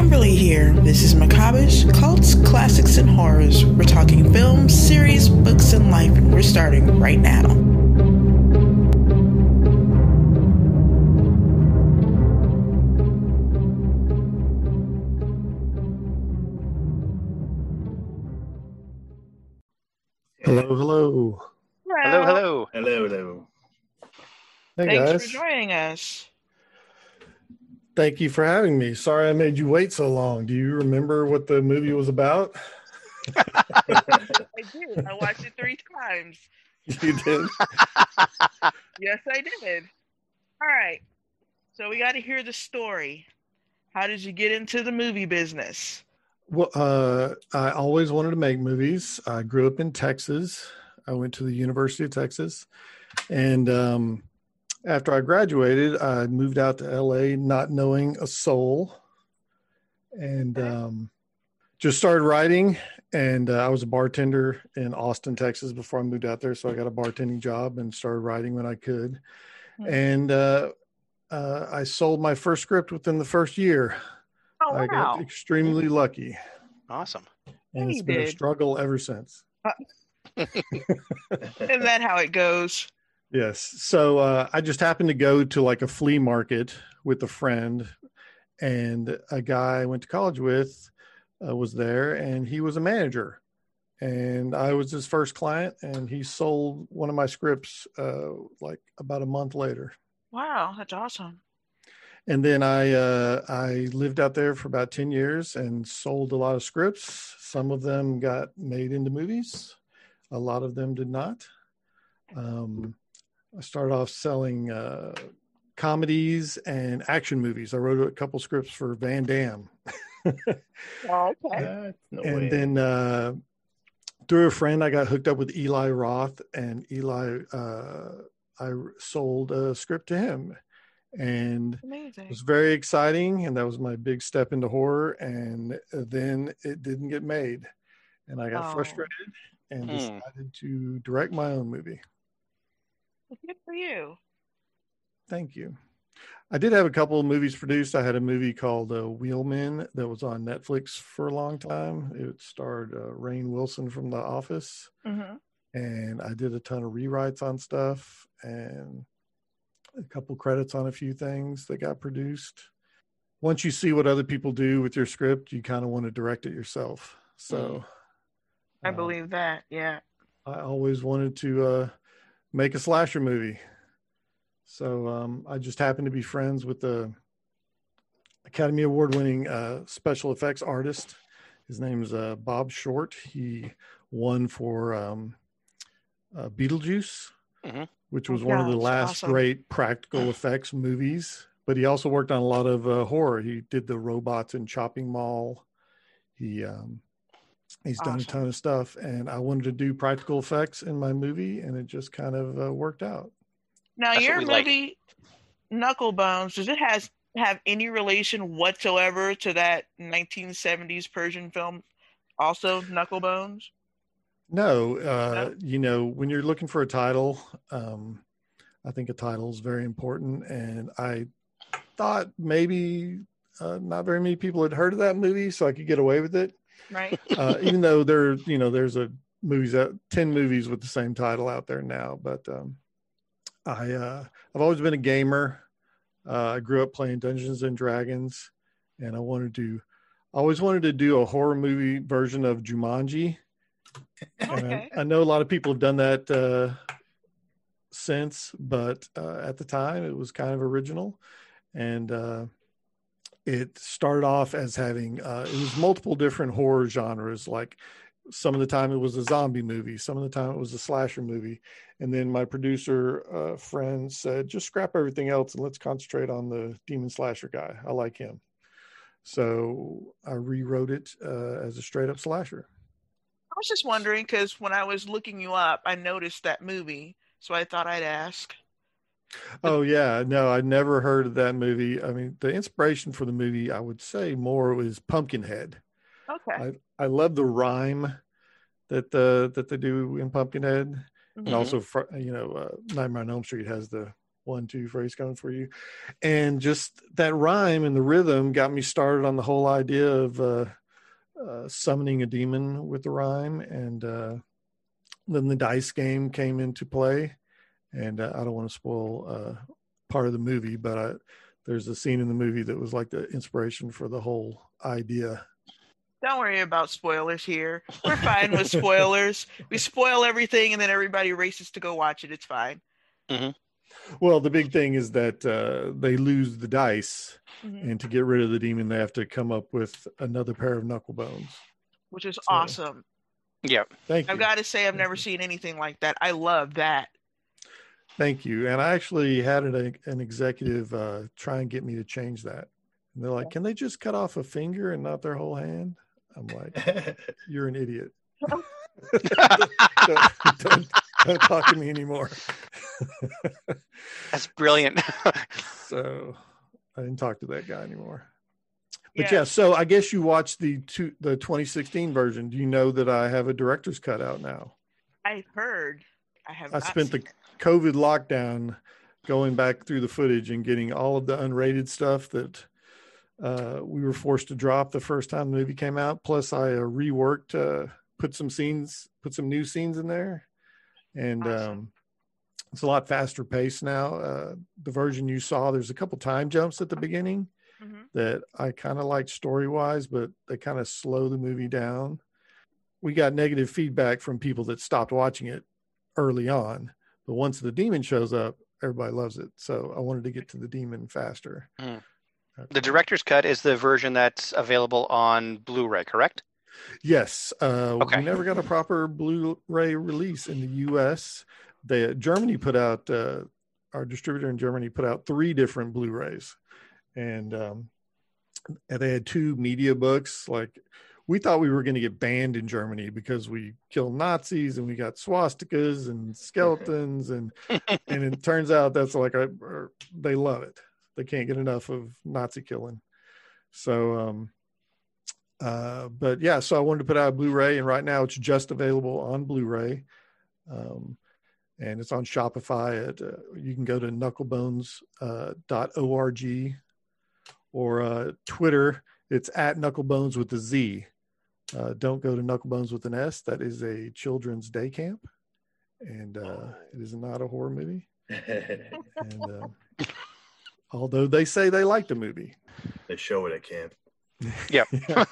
Kimberly here. This is Macabreish, Cults, Classics, and Horrors. We're talking films, series, books, and life, and we're starting right now. Hello, hello. Hello, hello. Hello, hello. Hey Thanks guys. for joining us. Thank you for having me. Sorry I made you wait so long. Do you remember what the movie was about? I did. I watched it three times. You did. Yes, I did. All right. So we got to hear the story. How did you get into the movie business? Well, uh, I always wanted to make movies. I grew up in Texas. I went to the University of Texas, and um, after I graduated, I moved out to LA, not knowing a soul, and um, just started writing. And uh, I was a bartender in Austin, Texas, before I moved out there. So I got a bartending job and started writing when I could. Hmm. And uh, uh, I sold my first script within the first year. Oh, wow. I got extremely lucky Awesome. and it's you been a struggle ever since. Isn't that how it goes? Yes. So uh, I just happened to go to like a flea market with a friend, and a guy I went to college with uh, was there, and he was a manager, and I was his first client, and he sold one of my scripts uh, like about a month later. Wow, that's awesome. And then I uh, I lived out there for about ten years and sold a lot of scripts. Some of them got made into movies, a lot of them did not. Um, I started off selling uh, comedies and action movies. I wrote a couple scripts for Van Damme, Oh, okay. That's no and way. then uh, through a friend, I got hooked up with Eli Roth, and Eli uh, I sold a script to him, and Amazing. it was very exciting and that was my big step into horror and then it didn't get made and i got Oh. frustrated and Hmm. decided to direct my own movie Good for you. thank you i did have a couple of movies produced i had a movie called uh, wheelmen that was on netflix for a long time it starred uh, Rainn Wilson from the office hmm and I did a ton of rewrites on stuff and a couple credits on a few things that got produced. Once you see what other people do with your script, you kind of want to direct it yourself. So I um, believe that. Yeah. I always wanted to uh, make a slasher movie. So um, I just happened to be friends with the Academy Award winning uh, special effects artist. His name's uh, Bob Short. He won for um, uh, Beetlejuice, Mhm. which was Oh, one of the last awesome. great practical effects movies. But he also worked on a lot of uh, horror. He did the robots in Chopping Mall. He um, he's done a ton of stuff, and I wanted to do practical effects in my movie, and it just kind of uh, worked out. Now That's what your we like. movie, Knucklebones, does it has have any relation whatsoever to that 1970s Persian film? Also, Knucklebones. No, uh, you know, when you're looking for a title, um, I think a title is very important, and I thought maybe uh, not very many people had heard of that movie, so I could get away with it. Right. uh, even though there, you know, there's a movies out ten movies with the same title out there now. But um, I, uh, I've always been a gamer. Uh, I grew up playing Dungeons and Dragons, and I wanted to, I always wanted to do a horror movie version of Jumanji. And Okay. I, I know a lot of people have done that uh, since, but uh, at the time it was kind of original, and uh, it started off as having uh, it was multiple different horror genres. Like some of the time it was a zombie movie, some of the time it was a slasher movie, and then my producer uh, friend said, "Just scrap everything else and let's concentrate on the demon slasher guy. I like him." So I rewrote it uh, as a straight up slasher. I was just wondering because when I was looking you up, I noticed that movie, so I thought I'd ask. Oh yeah, no, I'd never heard of that movie. I mean, the inspiration for the movie, I would say, more was Pumpkinhead. Okay. I I love the rhyme that the that they do in Pumpkinhead, Mhm. and also you know, uh, Nightmare on Elm Street has the one, two, phrase coming for you. And just that rhyme and the rhythm got me started on the whole idea of uh, uh, summoning a demon with the rhyme. And uh, then the dice game came into play. And uh, I don't want to spoil uh, part of the movie, but I, there's a scene in the movie that was like the inspiration for the whole idea. Don't worry about spoilers here. We're fine with spoilers. We spoil everything and then everybody races to go watch it. It's fine. Mm-hmm. Well, the big thing is that uh, they lose the dice, Mhm. and to get rid of the demon, they have to come up with another pair of knuckle bones. Which is So- awesome. Yeah. Thank you. I've got to say, I've never seen anything like that. I love that. Thank you. And I actually had an, an executive uh, try and get me to change that. And they're like, can they just cut off a finger and not their whole hand? I'm like, you're an idiot. don't, don't, don't talk to me anymore. That's brilliant. so I didn't talk to that guy anymore. But yeah. so I guess you watched the two, the 2016 version. Do you know that I have a director's cut out now? I've heard. I have. I not spent the it. COVID lockdown going back through the footage and getting all of the unrated stuff that uh, we were forced to drop the first time the movie came out. Plus, I uh, reworked, uh, put some scenes, put some new scenes in there, and Awesome. um, it's a lot faster pace now. Uh, the version you saw, there's a couple time jumps at the beginning Mhm. that I kind of liked story wise, but they kind of slow the movie down. We got negative feedback from people that stopped watching it early on, but once the demon shows up, everybody loves it. So I wanted to get to the demon faster. Mm. The director's cut is the version that's available on Blu-ray, correct? Yes, uh, Okay. we never got a proper Blu-ray release in the U.S. They Germany put out uh, our distributor in Germany put out three different Blu-rays, and um, and they had two media books. Like we thought we were going to get banned in Germany because we killed Nazis and we got swastikas and skeletons, and and it turns out that's like a, or they love it. They can't get enough of Nazi killing. So um, uh, but yeah, so I wanted to put out a Blu-ray, and right now it's just available on Blu-ray, um, and it's on Shopify. At uh, you can go to knucklebones.org dot org or uh, Twitter. It's at knucklebones with a Z. Uh, don't go to knucklebones with an S. That is a children's day camp, and uh, it is not a horror movie. And uh, although they say they like the movie, they show it at camp. Yep. Go to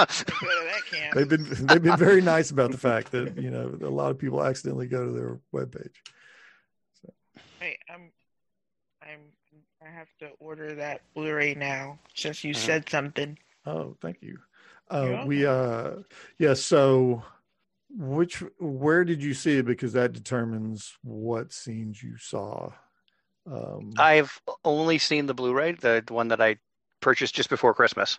that camp. they've been they've been very nice about the fact that you know a lot of people accidentally go to their webpage. Hey, I'm, I'm, I have to order that Blu-ray now since you Mhm. said something. Oh, thank you. You're Uh, we uh, yeah. So, which where did you see it? Because that determines what scenes you saw. Um, I've only seen the Blu-ray, the one that I purchased just before Christmas.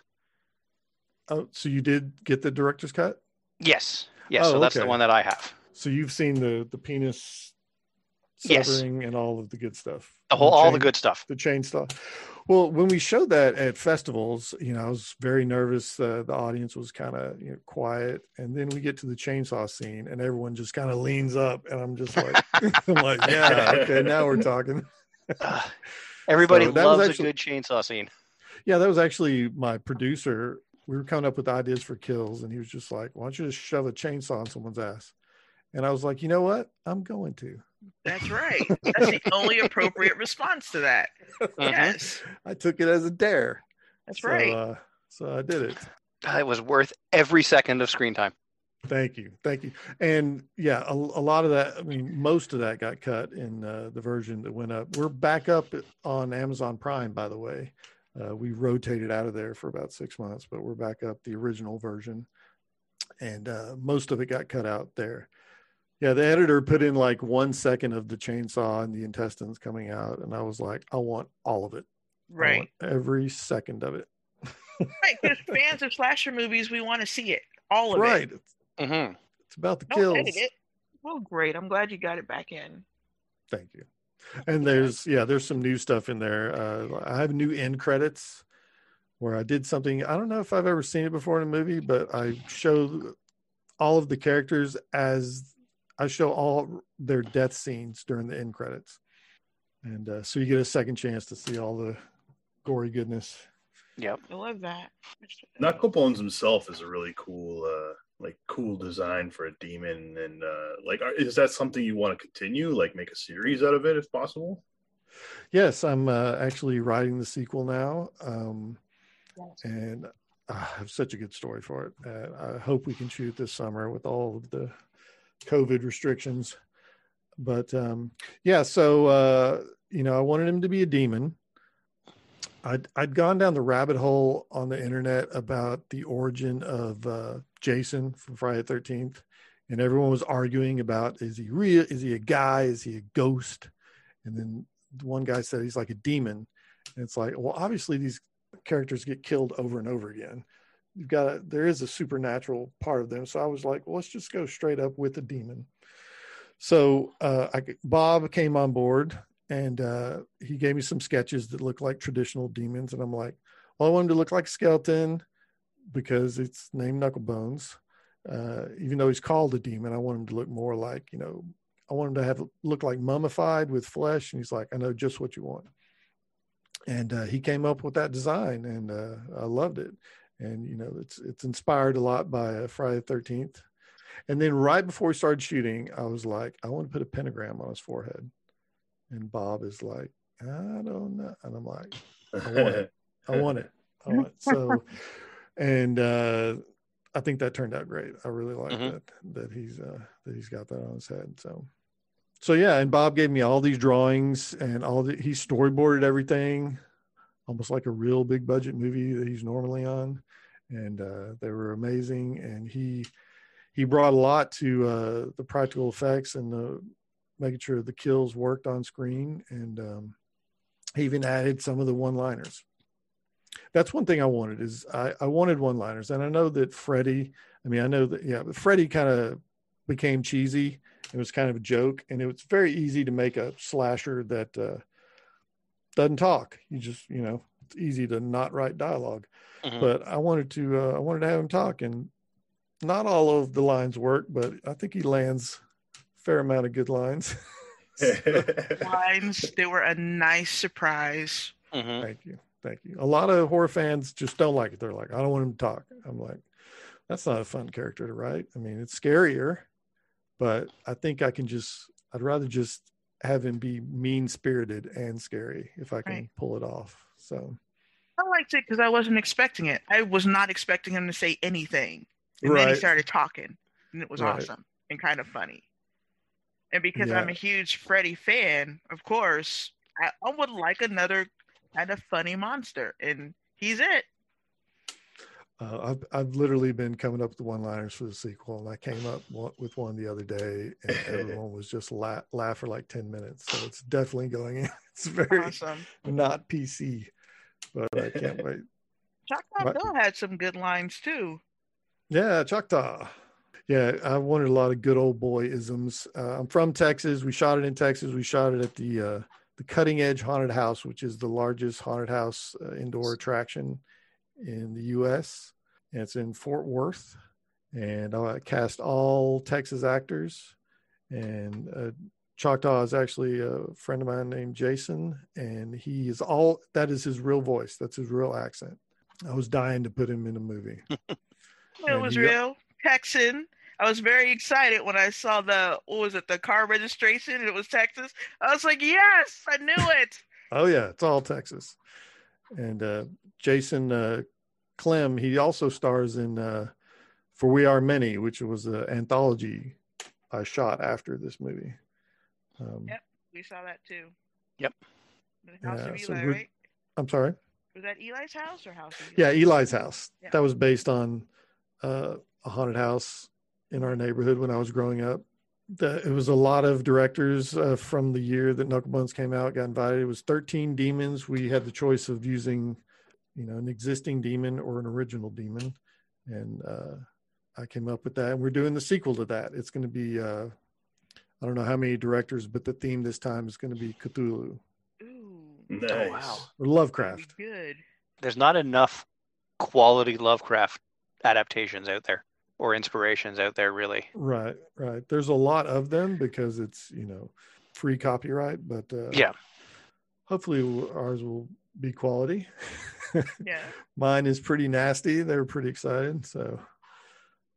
oh, so you did get the director's cut. Yes. Yes. Oh, so that's the one that I have. So you've seen the the penis Yes. and all of the good stuff. The whole, all the good stuff. the chain stuff. Well, when we showed that at festivals, you know, I was very nervous. Uh, the audience was kind of you know, quiet, and then we get to the chainsaw scene, and everyone just kind of leans up, and I'm just like, I'm like, yeah, okay, now we're talking. Everybody So loves actually- a good chainsaw scene. Yeah, that was actually my producer. We were coming up with ideas for kills, and he was just like, "Why don't you just shove a chainsaw on someone's ass?" And I was like, "You know what? I'm going to." That's right. That's the only appropriate response to that. Mhm. Yes, I took it as a dare. that's so, right. Uh, so I did it. It was worth every second of screen time. Thank you, thank you. And yeah, a, a lot of that. I mean, most of that got cut in uh, the version that went up. We're back up on Amazon Prime, by the way. Uh, we rotated out of there for about six months, but we're back up the original version, and uh, most of it got cut out there. Yeah, the editor put in like one second of the chainsaw and the intestines coming out, and I was like, I want all of it. I right. want every second of it. Right. Because fans of slasher movies, we want to see it. All of right. it. It's, hmm it's about the Don't kills. edit it. Well, great. I'm glad you got it back in. Thank you. And there's yeah, there's some new stuff in there. Uh, I have new end credits where I did something. I don't know if I've ever seen it before in a movie, but I show all of the characters as I show all their death scenes during the end credits. and uh, so you get a second chance to see all the gory goodness. Yep. I love that. Knucklebones himself is a really cool, uh, like cool design for a demon, and uh, like, are, is that something you want to continue? Like, make a series out of it if possible? Yes, I'm uh, actually writing the sequel now, um, Yes. and I have such a good story for it. Uh, I hope we can shoot this summer with all of the COVID restrictions. But um, yeah, so uh, you know, I wanted him to be a demon. I'd I'd gone down the rabbit hole on the internet about the origin of uh, Jason from Friday the Thirteenth, and everyone was arguing about is he real? Is he a guy? Is he a ghost? And then one guy said he's like a demon. And it's like, well, obviously these characters get killed over and over again. You've got a, there is a supernatural part of them. So I was like, well, let's just go straight up with the demon. So uh, I, Bob came on board and uh, he gave me some sketches that look like traditional demons. And I'm like, well, I want him to look like a skeleton because it's named Knucklebones. Uh, even though he's called a demon, I want him to look more like, you know, I want him to have look like mummified with flesh. And he's like, I know just what you want. And uh, he came up with that design, and uh, I loved it. And you know, it's it's inspired a lot by uh, Friday the Thirteenth. And then right before we started shooting, I was like, I want to put a pentagram on his forehead. And Bob is like, I don't know. And I'm like, I want it. I want it. I want it. So, and uh, I think that turned out great. I really like Mhm. that that he's uh, that he's got that on his head. So, so yeah. And Bob gave me all these drawings and all the he storyboarded everything, almost like a real big budget movie that he's normally on, and uh, they were amazing. And he he brought a lot to uh, the practical effects and the making sure the kills worked on screen. And um, he even added some of the one liners that's one thing i wanted is i, I wanted one liners and i know that freddie i mean i know that yeah freddie kind of became cheesy. It was kind of a joke. And it was very easy to make a slasher that uh, doesn't talk you just you know it's easy to not write dialogue Mhm. but i wanted to uh, i wanted to have him talk and not all of the lines work but i think he lands a fair amount of good lines Lines, they were a nice surprise. Mhm. Thank you. Thank you. A lot of horror fans just don't like it. They're like, I don't want him to talk. I'm like, that's not a fun character to write. I mean, it's scarier, but I think I can just, I'd rather just have him be mean spirited and scary if I can Right. pull it off. So, I liked it because I wasn't expecting it. I was not expecting him to say anything. And then he started talking, and it was Right. awesome and kind of funny. And because Yeah. I'm a huge Freddy fan, of course, I, I would like another kind of funny monster, and he's it. Uh, I've, I've literally been coming up with the one liners for the sequel and I came up with one the other day and everyone was just la- laugh for like 10 minutes. So it's definitely going in. It's very Awesome. not PC, but I can't wait. Choctaw What? Bill had some good lines too. Yeah, Choctaw. Yeah, I wanted a lot of good old boy isms. Uh, I'm from Texas. We shot it in Texas. We shot it at the uh, the Cutting Edge Haunted House, which is the largest haunted house uh, indoor attraction in the U.S. And it's in Fort Worth. And I cast all Texas actors. And uh, Choctaw is actually a friend of mine named Jason, and he is all that is his real voice. That's his real accent. I was dying to put him in a movie. It And was he got- real Texan. I was very excited when I saw the what was it, the car registration, and it was Texas. I was like, yes, I knew it. Oh yeah, it's all Texas. And uh, Jason uh, Clem, he also stars in uh, For We Are Many, which was an anthology I shot after this movie. Um, Yep. we saw that too. Yep. The house Yeah, of Eli, we're- right? I'm sorry. Was that Eli's house or house of Eli? Yeah, Eli's house. Yeah. That was based on uh, a haunted house in our neighborhood when I was growing up. The, it was a lot of directors uh, from the year that Knucklebones came out got invited. It was 13 demons. We had the choice of using, you know, an existing demon or an original demon, and uh, I came up with that. And we're doing the sequel to that. It's going to be, uh, I don't know how many directors, but the theme this time is going to be Cthulhu Ooh, nice. Oh, wow. or Lovecraft. good. There's not enough quality Lovecraft adaptations out there or inspirations out there, really. Right, right. There's a lot of them because it's you know free copyright, but uh, Yeah. hopefully ours will be quality. Yeah. Mine is pretty nasty. They were pretty excited, so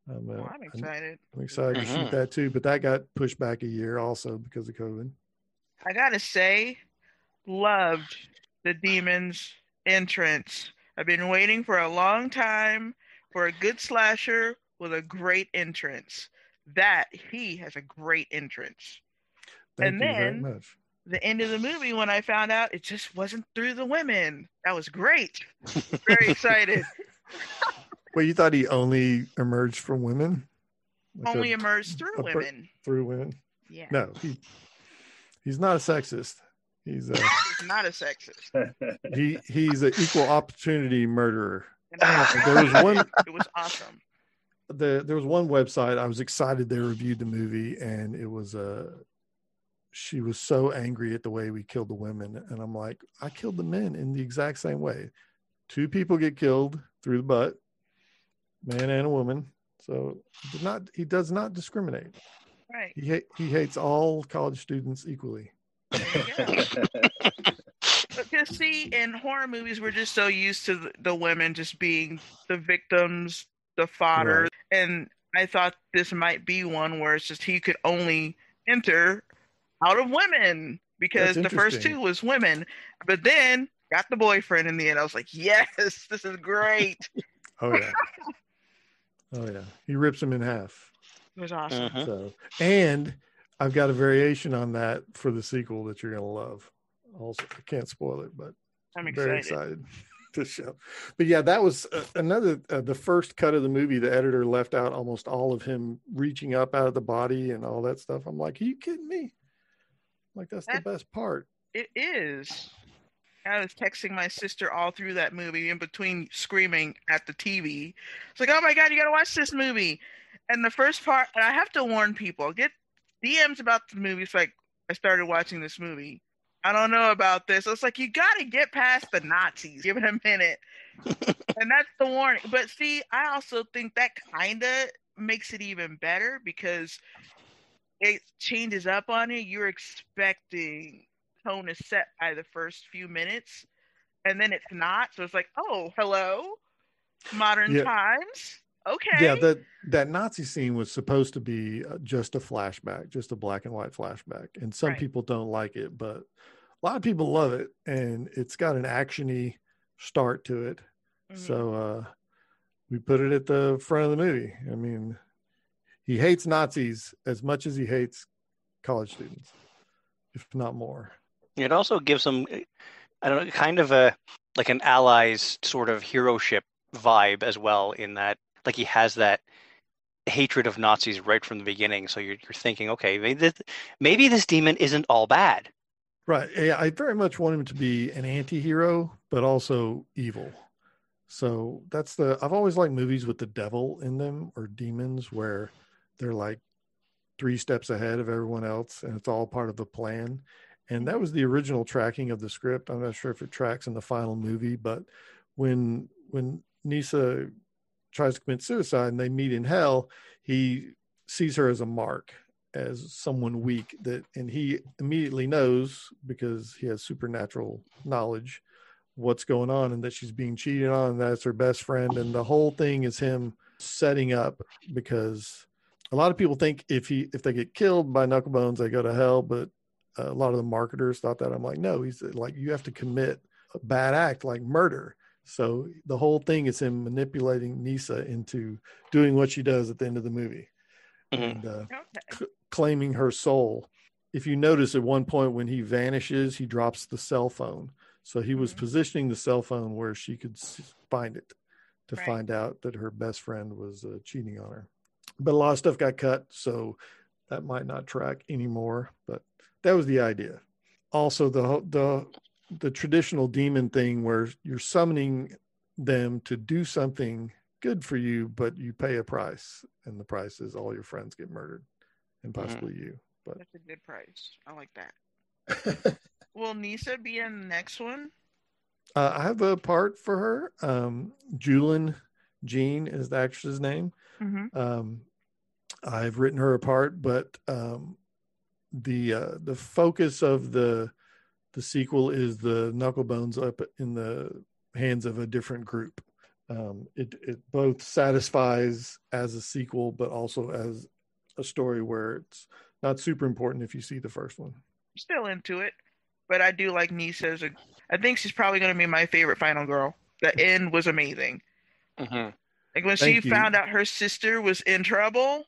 I'm, uh, Well, I'm excited. I'm excited to shoot Mhm. that too. But that got pushed back a year also because of COVID. I gotta say, loved the demon's entrance. I've been waiting for a long time for a good slasher with a great entrance. That he has a great entrance. Thank And then-. The end of the movie, when I found out it just wasn't through the women, that was great. Very excited. Well, you thought he only emerged from women? Like Only a- emerged through a per- women. through women? Yeah. No, he, he's not a sexist. He's a He's not a sexist. he he's an equal opportunity murderer. There was one it was awesome. The there was one website I was excited they reviewed the movie and it was uh she was so angry at the way we killed the women and I'm like I killed the men in the exact same way. Two people get killed through the butt, man and a woman. So he did not he does not discriminate. Right. He ha- he hates all college students equally. Because see, in horror movies, we're just so used to the women just being the victims, the fodder, Right. and I thought this might be one where it's just he could only enter out of women because the first two was women, but then got the boyfriend in the end. I was like, yes, this is great. Oh yeah. oh yeah. He rips him in half. It was awesome. Mhm. So, and I've got a variation on that for the sequel that you're going to love. Also, I can't spoil it, but I'm very excited. to show. But yeah, that was uh, another uh, the first cut of the movie. The editor left out almost all of him reaching up out of the body and all that stuff. I'm like, are you kidding me? Like that's the best part. It is. I was texting my sister all through that movie in between screaming at the TV. It's like, oh my God, you got to watch this movie. And the first part, and I have to warn people get DMs about the movie. It's like, I started watching this movie. I don't know about this. It's like, you got to get past the Nazis. Give it a minute. and that's the warning. But see, I also think that kind of makes it even better because it changes up on it. You're expecting tone is set by the first few minutes and then it's not so it's like oh hello modern Yeah. times okay Yeah, that that Nazi scene was supposed to be uh, just a flashback, just a black and white flashback, and some Right. people don't like it, but a lot of people love it, and it's got an actiony start to it. Mhm. So uh, we put it at the front of the movie. I mean, he hates Nazis as much as he hates college students, if not more. It also gives them, I don't know, kind of a like an allies sort of hero ship vibe as well. In that, like he has that hatred of Nazis right from the beginning. So you're you're thinking, okay, maybe this, maybe this demon isn't all bad. Right. Yeah, I very much want him to be an anti-hero, but also evil. So that's the I've always liked movies with the devil in them or demons where they're like three steps ahead of everyone else and it's all part of a plan. And that was the original tracking of the script. I'm not sure if it tracks in the final movie, but when when Nisa tries to commit suicide and they meet in hell, he sees her as a mark as someone weak that and he immediately knows because he has supernatural knowledge what's going on and that she's being cheated on and that's her best friend and the whole thing is him setting up because a lot of people think if he if they get killed by knucklebones they go to hell but a lot of the marketers thought that. I'm like no he's like you have to commit a bad act like murder so the whole thing is him manipulating nisa into doing what she does at the end of the movie Mhm. and uh, okay c- claiming her soul. If you notice at one point when he vanishes, he drops the cell phone. So he was Mhm. positioning the cell phone where she could find it to Right. find out that her best friend was uh, cheating on her. But a lot of stuff got cut, so that might not track anymore. But that was the idea. Also, the the the traditional demon thing where you're summoning them to do something good for you, but you pay a price, and the price is all your friends get murdered, and Mhm. possibly you. But that's a good price i like that will nisa be in the next one uh, I have a part for her. Um, Julin Jean is the actress's name. mm-hmm. Um, I've written her a part, but um, the uh, the focus of the the sequel is the Knucklebones up in the hands of a different group. Um, it it both satisfies as a sequel, but also as a story where it's not super important if you see the first one. Still into it, but I do like Nissa's. I think she's probably going to be my favorite final girl. The end was amazing. hmm Like when Thank she you. found out her sister was in trouble.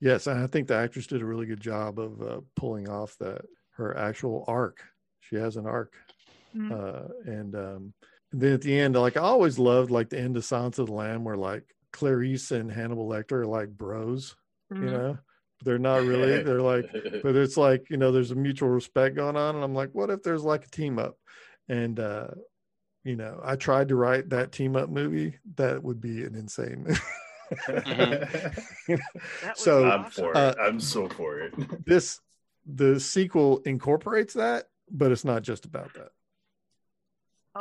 Yes, and I think the actress did a really good job of uh, pulling off that her actual arc. She has an arc, Mhm. uh, and um, and then at the end, like I always loved like the end of Silence of the Lamb, where like Clarice and Hannibal Lecter are like bros, you Mhm. know. They're not really. They're like, but it's like you know, there's a mutual respect going on, and I'm like, what if there's like a team up? And uh, you know, I tried to write that team up movie. That would be an insane. That would So, be I'm awesome. for it. Uh, I'm so for it. this the sequel incorporates that, but it's not just about that.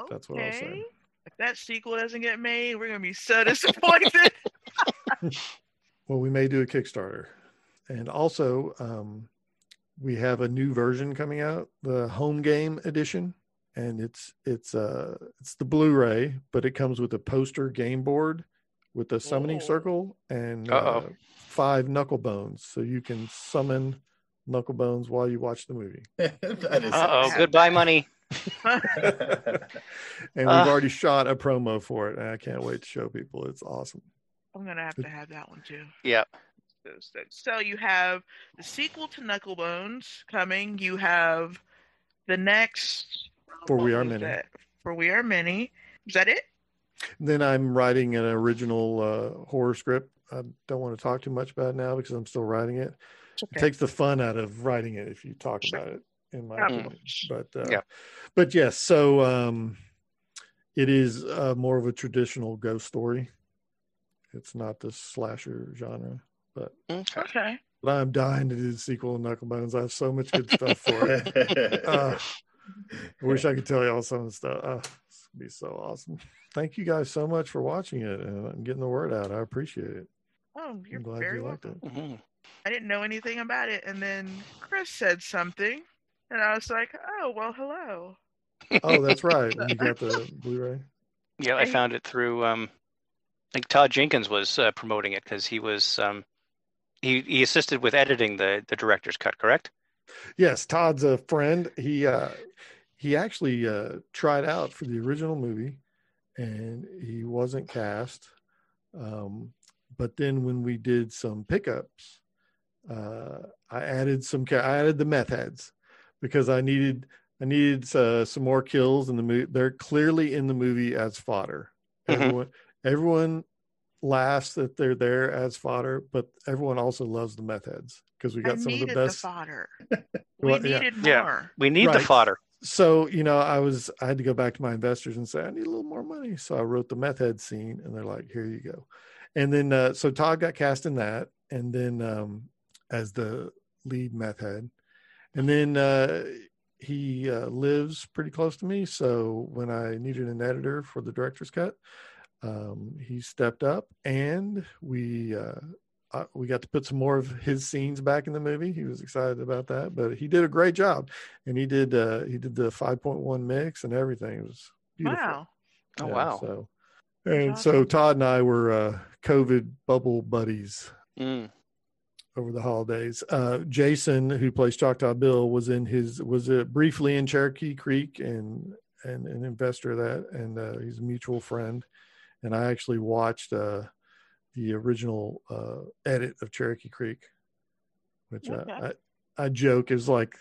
that's what I'll say. Okay. If that sequel doesn't get made, we're gonna be so disappointed. Well, we may do a Kickstarter, and also um, we have a new version coming out, the home game edition, and it's it's uh it's the Blu-ray, but it comes with a poster game board with a summoning Oh. circle and uh, five knuckle bones, so you can summon knuckle bones while you watch the movie. that is Uh oh, goodbye money. and we've Ah. already shot a promo for it, and I can't wait to show people. It's awesome. I'm gonna have to have that one too. Yep. So- So, so you have the sequel to Knucklebones coming. You have the next For We Are Many. that? For We Are Many. Is that it? Then I'm writing an original uh, horror script. I don't want to talk too much about it now because I'm still writing it. It's It takes the fun out of writing it if you talk Sure. about it, in my Yeah. opinion. But uh, Yeah. but yes, so um, it is uh, more of a traditional ghost story. It's not the slasher genre, but Okay. okay. but I'm dying to do the sequel of Knucklebones. I have so much good stuff for it. Uh, I wish I could tell y'all some of the stuff. Uh, this would be so awesome. Thank you guys so much for watching it and getting the word out. I appreciate it. Oh, you're I'm glad very you liked welcome. it. Mhm. I didn't know anything about it, and then Chris said something, and I was like, "Oh, well, hello." Oh, that's right. You got the Blu-ray. Yeah, I I- found it through. Um, I think Todd Jenkins was uh, promoting it because he was um, he he assisted with editing the the director's cut. Correct? Yes, Todd's a friend. He uh he actually uh tried out for the original movie and he wasn't cast. Um but then when we did some pickups, uh I added some I added the meth heads because I needed I needed uh, some more kills in the movie. They're clearly in the movie as fodder. Mhm. Everyone everyone laughs that they're there as fodder, but everyone also loves the meth heads because we I got some of needed the the, best fodder. We Well, yeah. needed Yeah. more. We need the fodder. so you know i was i had to go back to my investors and say i need a little more money so i wrote the meth head scene and they're like here you go and then uh, so todd got cast in that and then um as the lead meth head and then uh he uh, lives pretty close to me so when i needed an editor for the director's cut um he stepped up and we uh uh, we got to put some more of his scenes back in the movie. He was excited about that, but he did a great job, and he did uh, he did the 5.1 mix and everything. It was beautiful. Wow. Oh Yeah, wow. So, and so. Todd and I were uh, COVID bubble buddies Mm. Over the holidays. Uh, Jason, who plays Choctaw Bill, was in his was uh, briefly in Cherokee Creek and and an investor of that, and uh, he's a mutual friend. And I actually watched uh, the original uh, edit of Cherokee Creek, which Okay. I, I I joke is like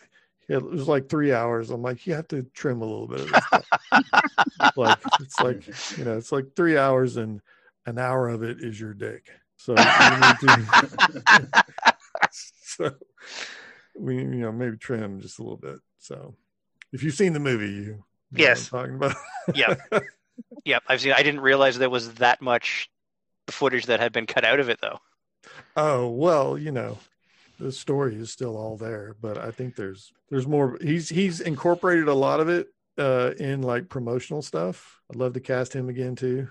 it was like three hours. I'm like, you have to trim a little bit of this. like it's like you know, it's like three hours and an hour of it is your dick. So to so we you know maybe trim just a little bit. So if you've seen the movie, you Yes. talking about. Yep. Yep. I've seen. I didn't realize there was that much footage that had been cut out of it, though. oh well, you know, the story is still all there, but I think there's there's more. He's he's incorporated a lot of it uh, in like promotional stuff. I'd love to cast him again too.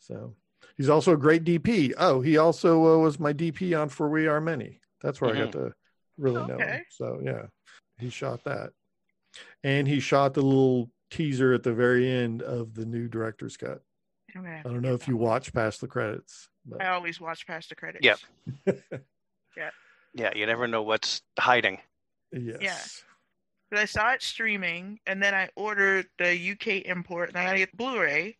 So he's also a great DP. Oh, he also uh, was my DP on For We Are Many. That's where I got to really know him. So yeah, he shot that. And he shot the little teaser at the very end of the new director's cut. Okay. I don't know if you watch past the credits. But I always watch past the credits. Yep. Yeah, Yeah, you never know what's hiding. yes. Yeah. But I saw it streaming, and then I ordered the UK import, and I gotta get Blu-ray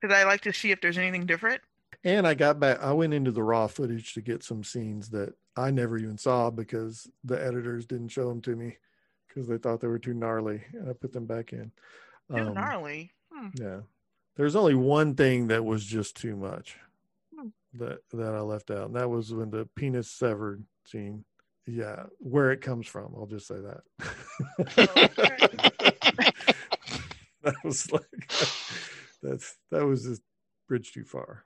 because I like to see if there's anything different. And I got back, I went into the raw footage to get some scenes that I never even saw because the editors didn't show them to me because they thought they were too gnarly. And I put them back in. Too Um, gnarly. Hmm. Yeah. There's only one thing that was just too much Hmm. that that I left out. And that was when the penis severed scene. Yeah, where it comes from. I'll just say that. that was like that's that was just bridge too far.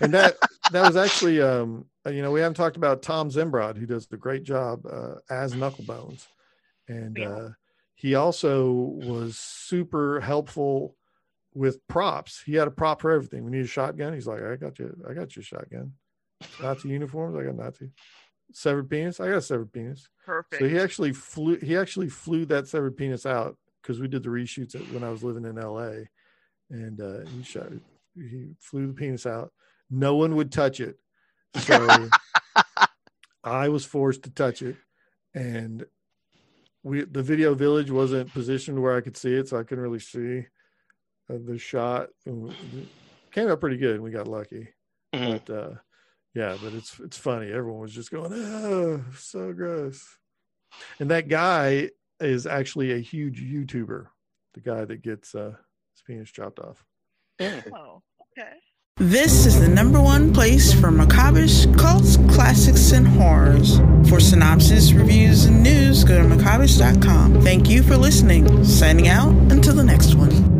And that that was actually um you know we haven't talked about Tom Zembrod who does a great job uh, as Knucklebones, and Yeah. uh, he also was super helpful with props. He had a prop for everything. We need a shotgun. He's like, I got you. I got your shotgun. Nazi uniforms. I got Nazi. Severed penis. I got a severed penis. Perfect. So he actually flew. He actually flew that severed penis out because we did the reshoots when I was living in L.A. And uh, he shot. He flew the penis out. No one would touch it, so I was forced to touch it, and we the video village wasn't positioned where I could see it, so I couldn't really see uh, the shot. It came out pretty good. and We got lucky, Mhm. but uh, yeah, but it's it's funny. Everyone was just going, "Oh, so gross." And that guy is actually a huge YouTuber. The guy that gets uh, his penis chopped off. Okay. This is the number one place for macabreish cults, classics, and horrors. For synopsis, reviews, and news, go to macabreish.com. Thank you for listening. Signing out until the next one.